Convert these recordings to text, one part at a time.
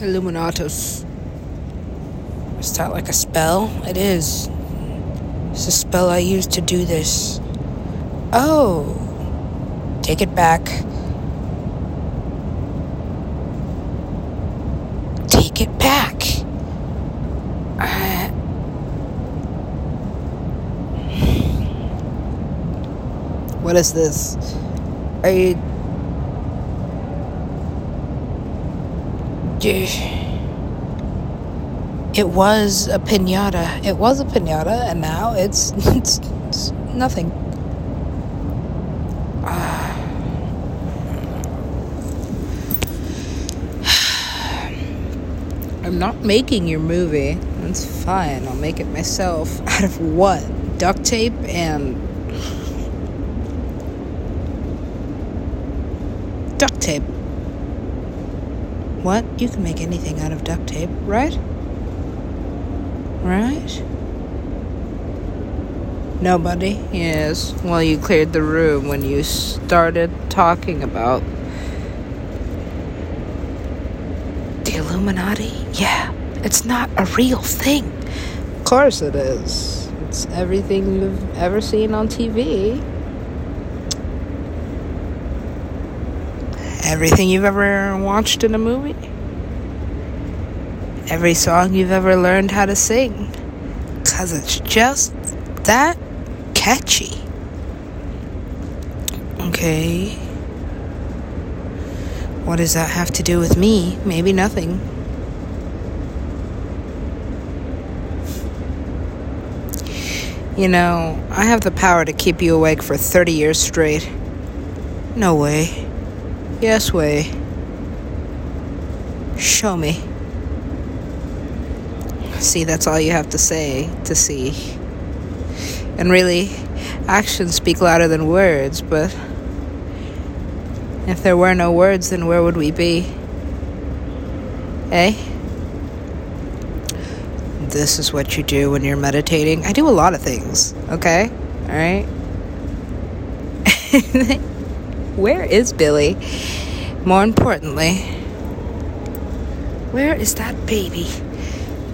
Illuminatus. Is that like a spell? It is. It's a spell I use to do this. Oh. Take it back. Take it back. Uh, what is this? Are you. It was a pinata. It was a pinata, and now it's, it's, it's nothing. I'm not making your movie. That's fine. I'll make it myself. Out of what? Duct tape and. Duct tape. What? You can make anything out of duct tape, right? Right? Nobody? Yes. Well, you cleared the room when you started talking about the Illuminati? Yeah. It's not a real thing. Of course it is. It's everything you've ever seen on TV. Everything you've ever watched in a movie. Every song you've ever learned how to sing. Because it's just that catchy. Okay. What does that have to do with me? Maybe nothing. You know, I have the power to keep you awake for 30 years straight. No way. Yes, way. Show me. See, that's all you have to say to see. And really, actions speak louder than words, but if there were no words, then where would we be? Eh? This is what you do when you're meditating. I do a lot of things, okay? Alright? where is Billy? More importantly, where is that baby?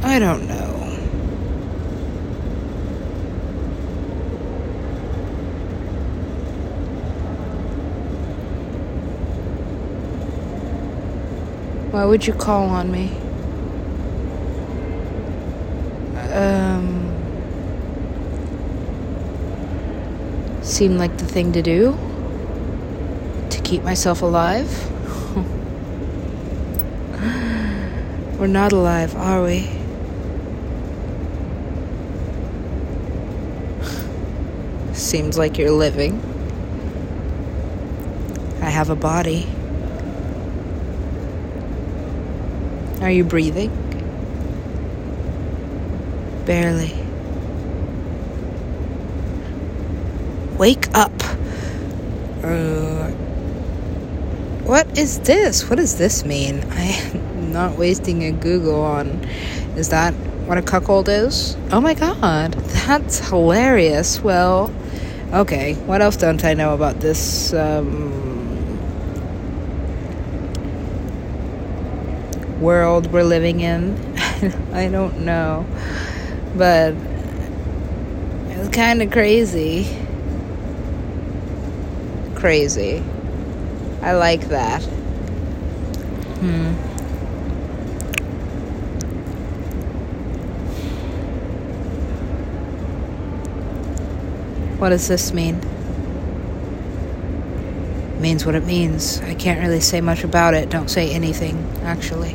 I don't know. Why would you call on me? Um, seemed like the thing to do to keep myself alive. We're not alive, are we? Seems like you're living. I have a body. Are you breathing? Barely. Wake up. Uh, what is this? What does this mean? I'm not wasting a Google on. Is that what a cuckold is? Oh my god, that's hilarious. Well, okay, what else don't I know about this? Um, world we're living in. I don't know. But it's kind of crazy. Crazy. I like that. Hmm. What does this mean? It means what it means. I can't really say much about it. Don't say anything, actually.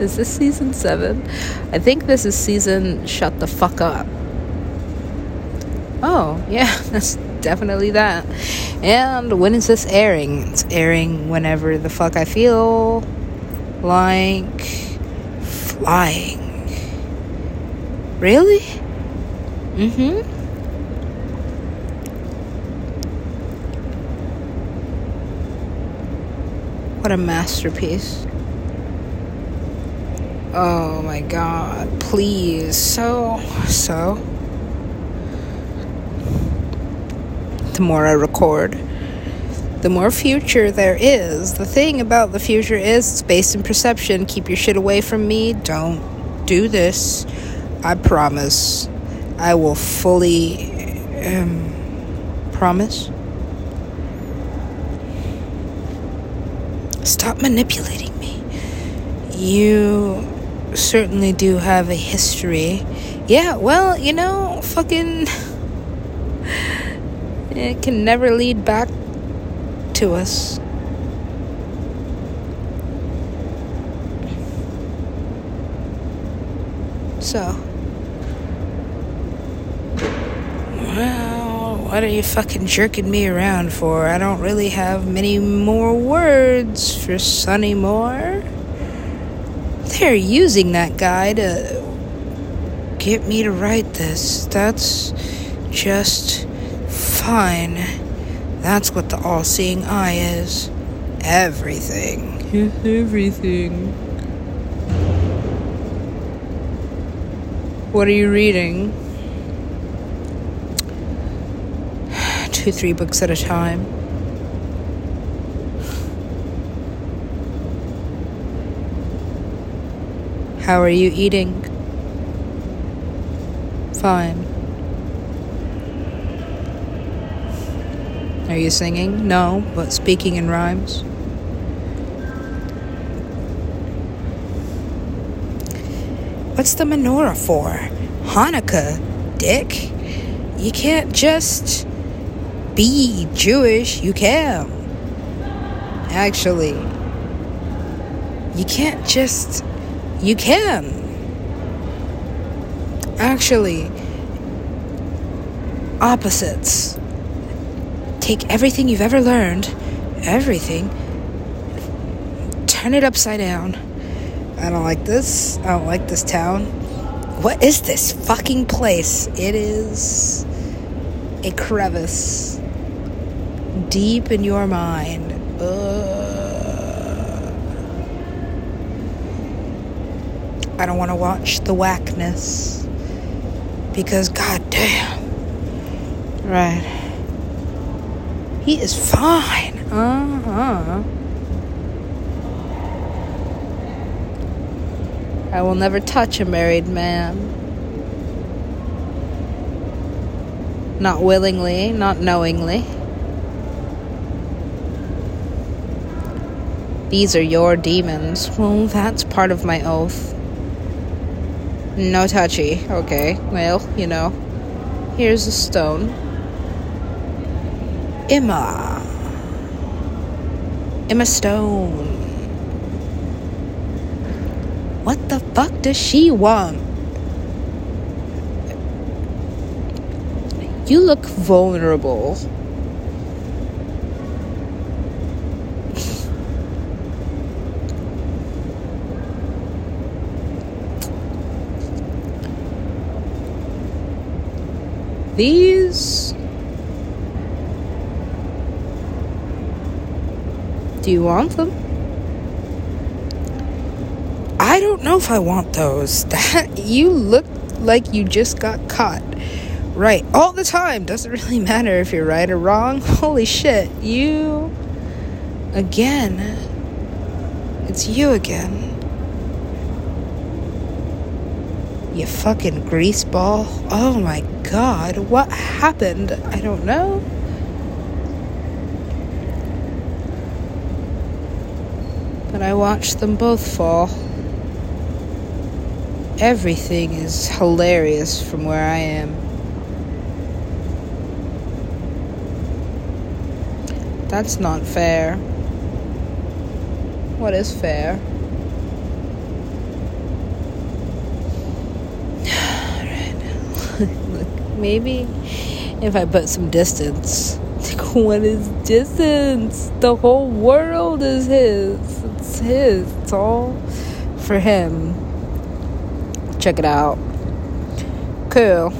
is this season seven? I think this is season Shut the Fuck Up. Oh, yeah, that's definitely that. And when is this airing? It's airing whenever the fuck I feel like flying. Really? Mm hmm. What a masterpiece. Oh my god, please. So, so. The more I record, the more future there is. The thing about the future is it's based in perception. Keep your shit away from me. Don't do this. I promise. I will fully um, promise. Stop manipulating me. You certainly do have a history. Yeah, well, you know, fucking. It can never lead back to us. So, well, what are you fucking jerking me around for? I don't really have many more words for Sonny Moore. They're using that guy to get me to write this. That's just fine. That's what the all seeing eye is. Everything. Everything. What are you reading? Two, three books at a time. How are you eating? Fine. Are you singing? No, but speaking in rhymes. What's the menorah for? Hanukkah, dick. You can't just be Jewish. You can. Actually, you can't just. You can. Actually, opposites take everything you've ever learned, everything, turn it upside down. I don't like this. I don't like this town. What is this fucking place? It is a crevice deep in your mind. Ugh. I don't want to watch the whackness because, goddamn. Right. He is fine. Uh huh. I will never touch a married man. Not willingly, not knowingly. These are your demons. Well, that's part of my oath. No touchy. Okay, well, you know. Here's a stone. Emma. Emma Stone. What the fuck does she want? You look vulnerable. These Do you want them? I don't know if I want those. That you look like you just got caught. Right, all the time. Doesn't really matter if you're right or wrong. Holy shit, you again. It's you again. You fucking greaseball. Oh my god, what happened? I don't know. but I watched them both fall. Everything is hilarious from where I am. That's not fair. What is fair? Look, maybe if I put some distance. What is distance? The whole world is his it's his. It's all for him. Check it out. Cool.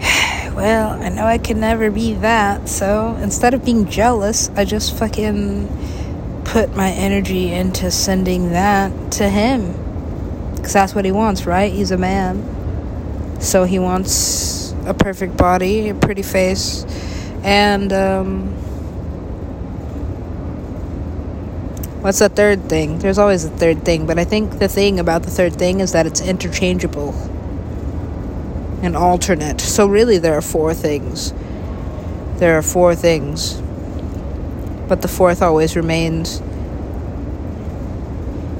Well, I know I can never be that, so instead of being jealous, I just fucking put my energy into sending that to him. Because that's what he wants, right? He's a man. So he wants a perfect body, a pretty face, And, um, what's the third thing? There's always a third thing, but I think the thing about the third thing is that it's interchangeable and alternate. So, really, there are four things. There are four things. But the fourth always remains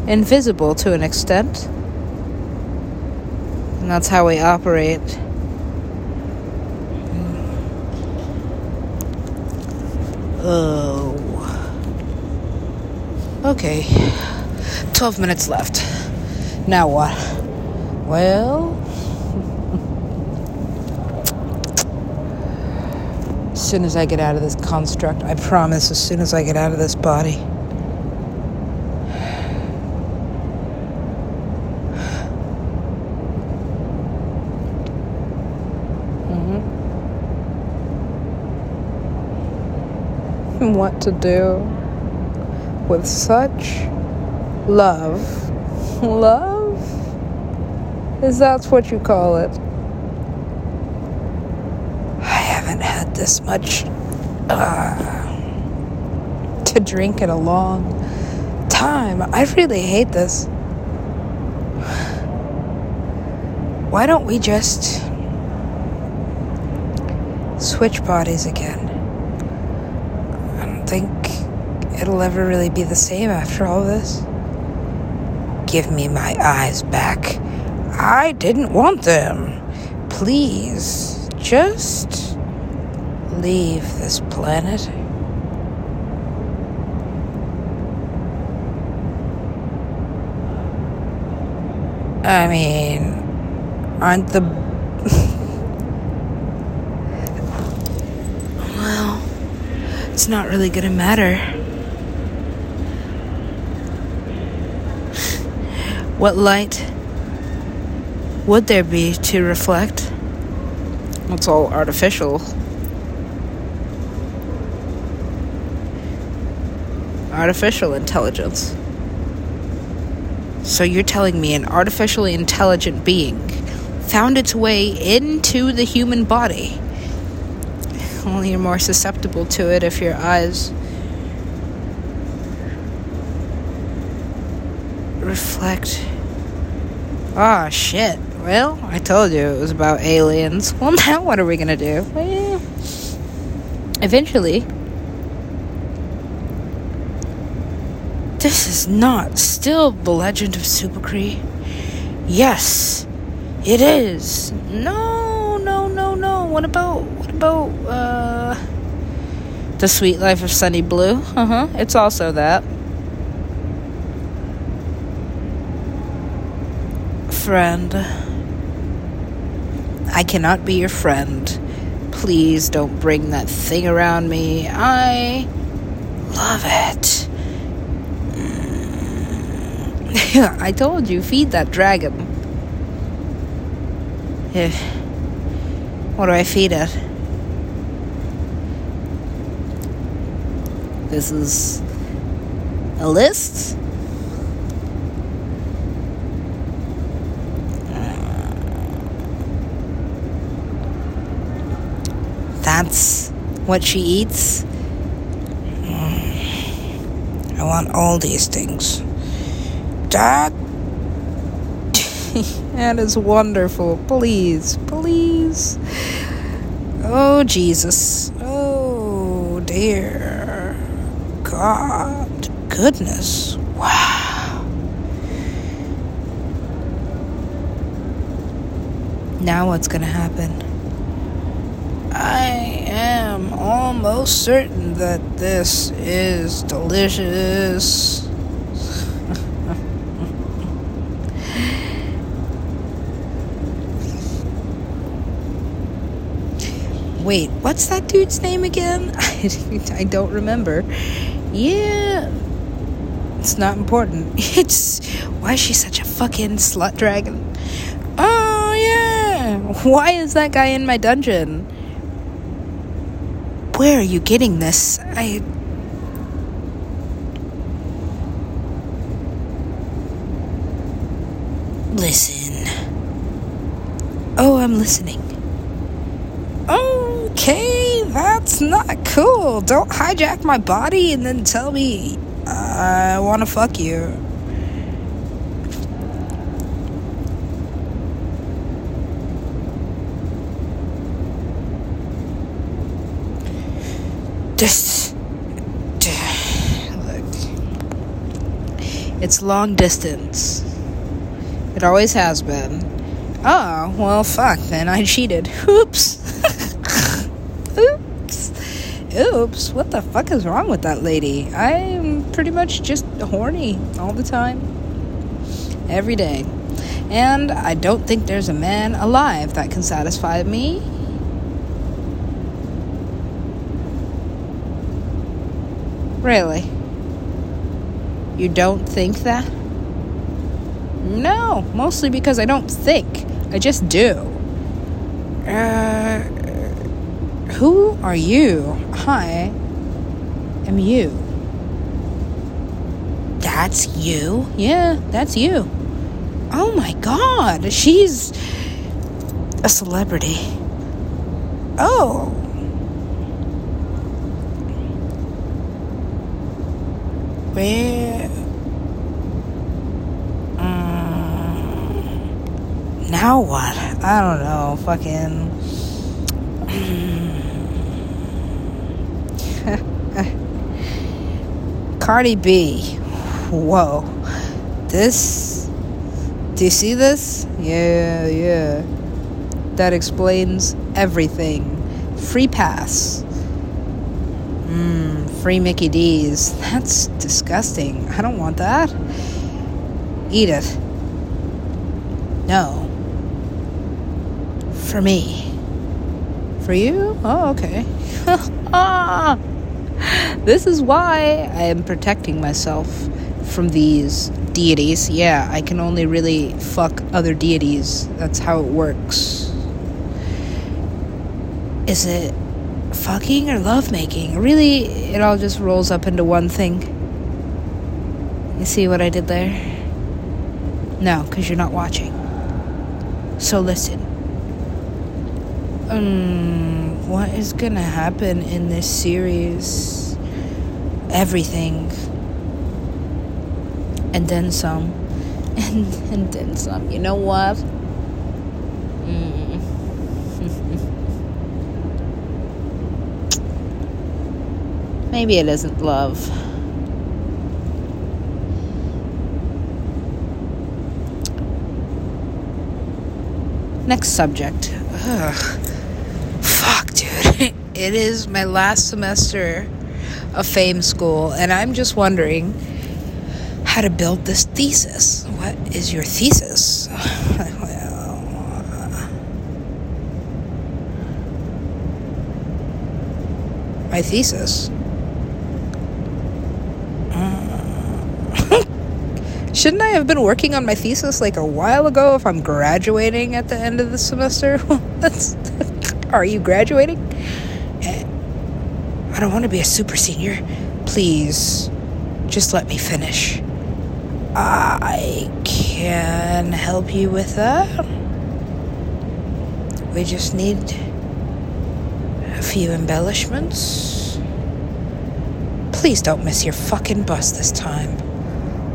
invisible to an extent. And that's how we operate. Oh. Okay. 12 minutes left. Now what? Well. as soon as I get out of this construct, I promise, as soon as I get out of this body. What to do with such love. Love? Is that what you call it? I haven't had this much uh, to drink in a long time. I really hate this. Why don't we just switch bodies again? Think it'll ever really be the same after all this. Give me my eyes back. I didn't want them. Please, just leave this planet. I mean, aren't the it's not really gonna matter. What light would there be to reflect? It's all artificial. Artificial intelligence. So you're telling me an artificially intelligent being found its way into the human body? Only you're more susceptible to it if your eyes reflect. Ah, oh, shit. Well, I told you it was about aliens. Well, now what are we gonna do? Well, eventually. This is not still the legend of Supercree. Yes, it is. No, no, no, no. What about about uh, The Sweet Life of Sunny Blue? Uh huh. It's also that. Friend. I cannot be your friend. Please don't bring that thing around me. I love it. I told you, feed that dragon. What do I feed it? This is a list. That's what she eats. I want all these things. That that is wonderful. Please, please. Oh, Jesus. Oh, dear. Goodness, wow. Now what's gonna happen? I am almost certain that this is delicious. Wait, what's that dude's name again? I don't remember. Yeah. It's not important. It's why is she such a fucking slut dragon? Oh yeah. Why is that guy in my dungeon? Where are you getting this? I Listen. Oh, I'm listening. Okay, that's not cool. Don't hijack my body and then tell me I want to fuck you. This. Look. It's long distance. It always has been. Oh, well, fuck, then I cheated. Oops. Oops. What the fuck is wrong with that lady? I'm pretty much just horny all the time. Every day. And I don't think there's a man alive that can satisfy me. Really? You don't think that? No, mostly because I don't think. I just do. Uh, who are you? I am you. That's you? Yeah, that's you. Oh my god, she's a celebrity. Oh. Where? Mm, now what? I don't know. Fucking. Cardi B. Whoa. This. Do you see this? Yeah, yeah. That explains everything. Free pass. Mmm, free Mickey D's. That's disgusting. I don't want that. Eat it. No. For me. For you? Oh, okay. Ah! This is why I am protecting myself from these deities. Yeah, I can only really fuck other deities. That's how it works. Is it fucking or lovemaking? Really, it all just rolls up into one thing. You see what I did there? No, because you're not watching. So listen. Um, what is gonna happen in this series? Everything. And then some. And, and then some. You know what? Mm. Maybe it isn't love. Next subject. Ugh. It is my last semester of fame school, and I'm just wondering how to build this thesis. What is your thesis? my thesis. Shouldn't I have been working on my thesis like a while ago if I'm graduating at the end of the semester? Are you graduating? I don't want to be a super senior. Please, just let me finish. I can help you with that. We just need a few embellishments. Please don't miss your fucking bus this time.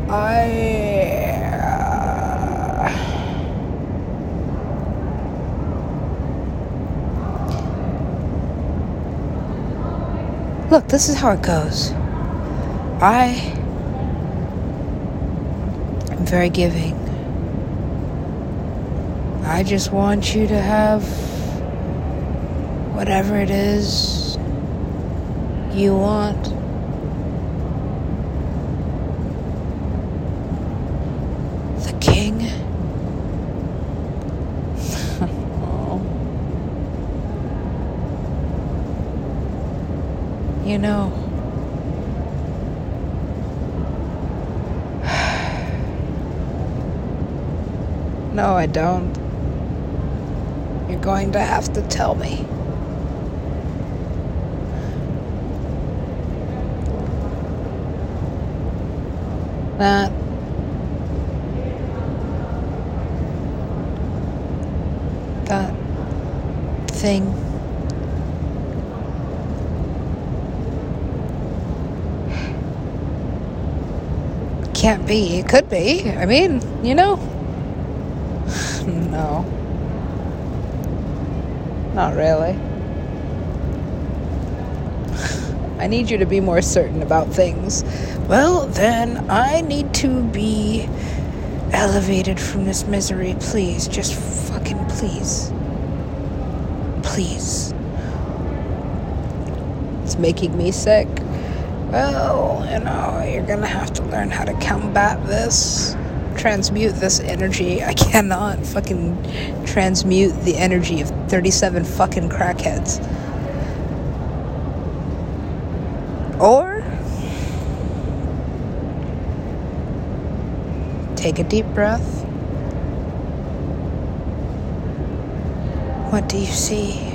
I. Look, this is how it goes. I am very giving. I just want you to have whatever it is you want. I don't. You're going to have to tell me. That that thing can't be. It could be. I mean, you know. Not really. I need you to be more certain about things. Well, then I need to be elevated from this misery. Please, just fucking please. Please. It's making me sick. Well, you know, you're gonna have to learn how to combat this. Transmute this energy. I cannot fucking transmute the energy of 37 fucking crackheads. Or take a deep breath. What do you see?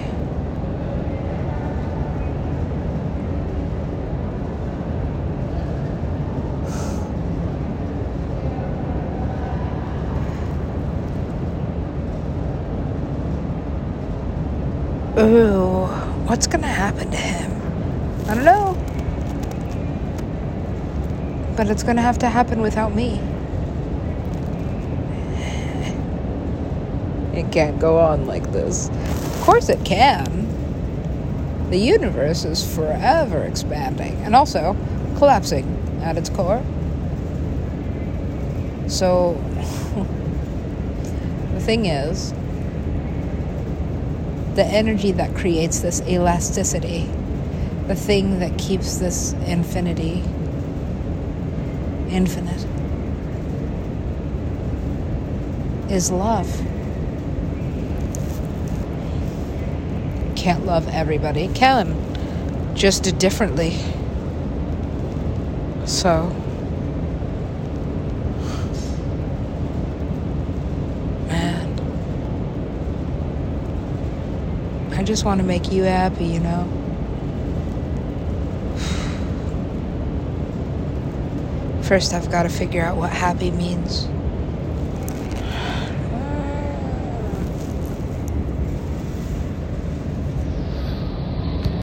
Ooh, what's gonna happen to him? I don't know. But it's gonna have to happen without me. It can't go on like this. Of course it can. The universe is forever expanding and also collapsing at its core. So, the thing is, the energy that creates this elasticity, the thing that keeps this infinity infinite, is love. Can't love everybody, can, just differently. So, I just want to make you happy, you know? First, I've got to figure out what happy means.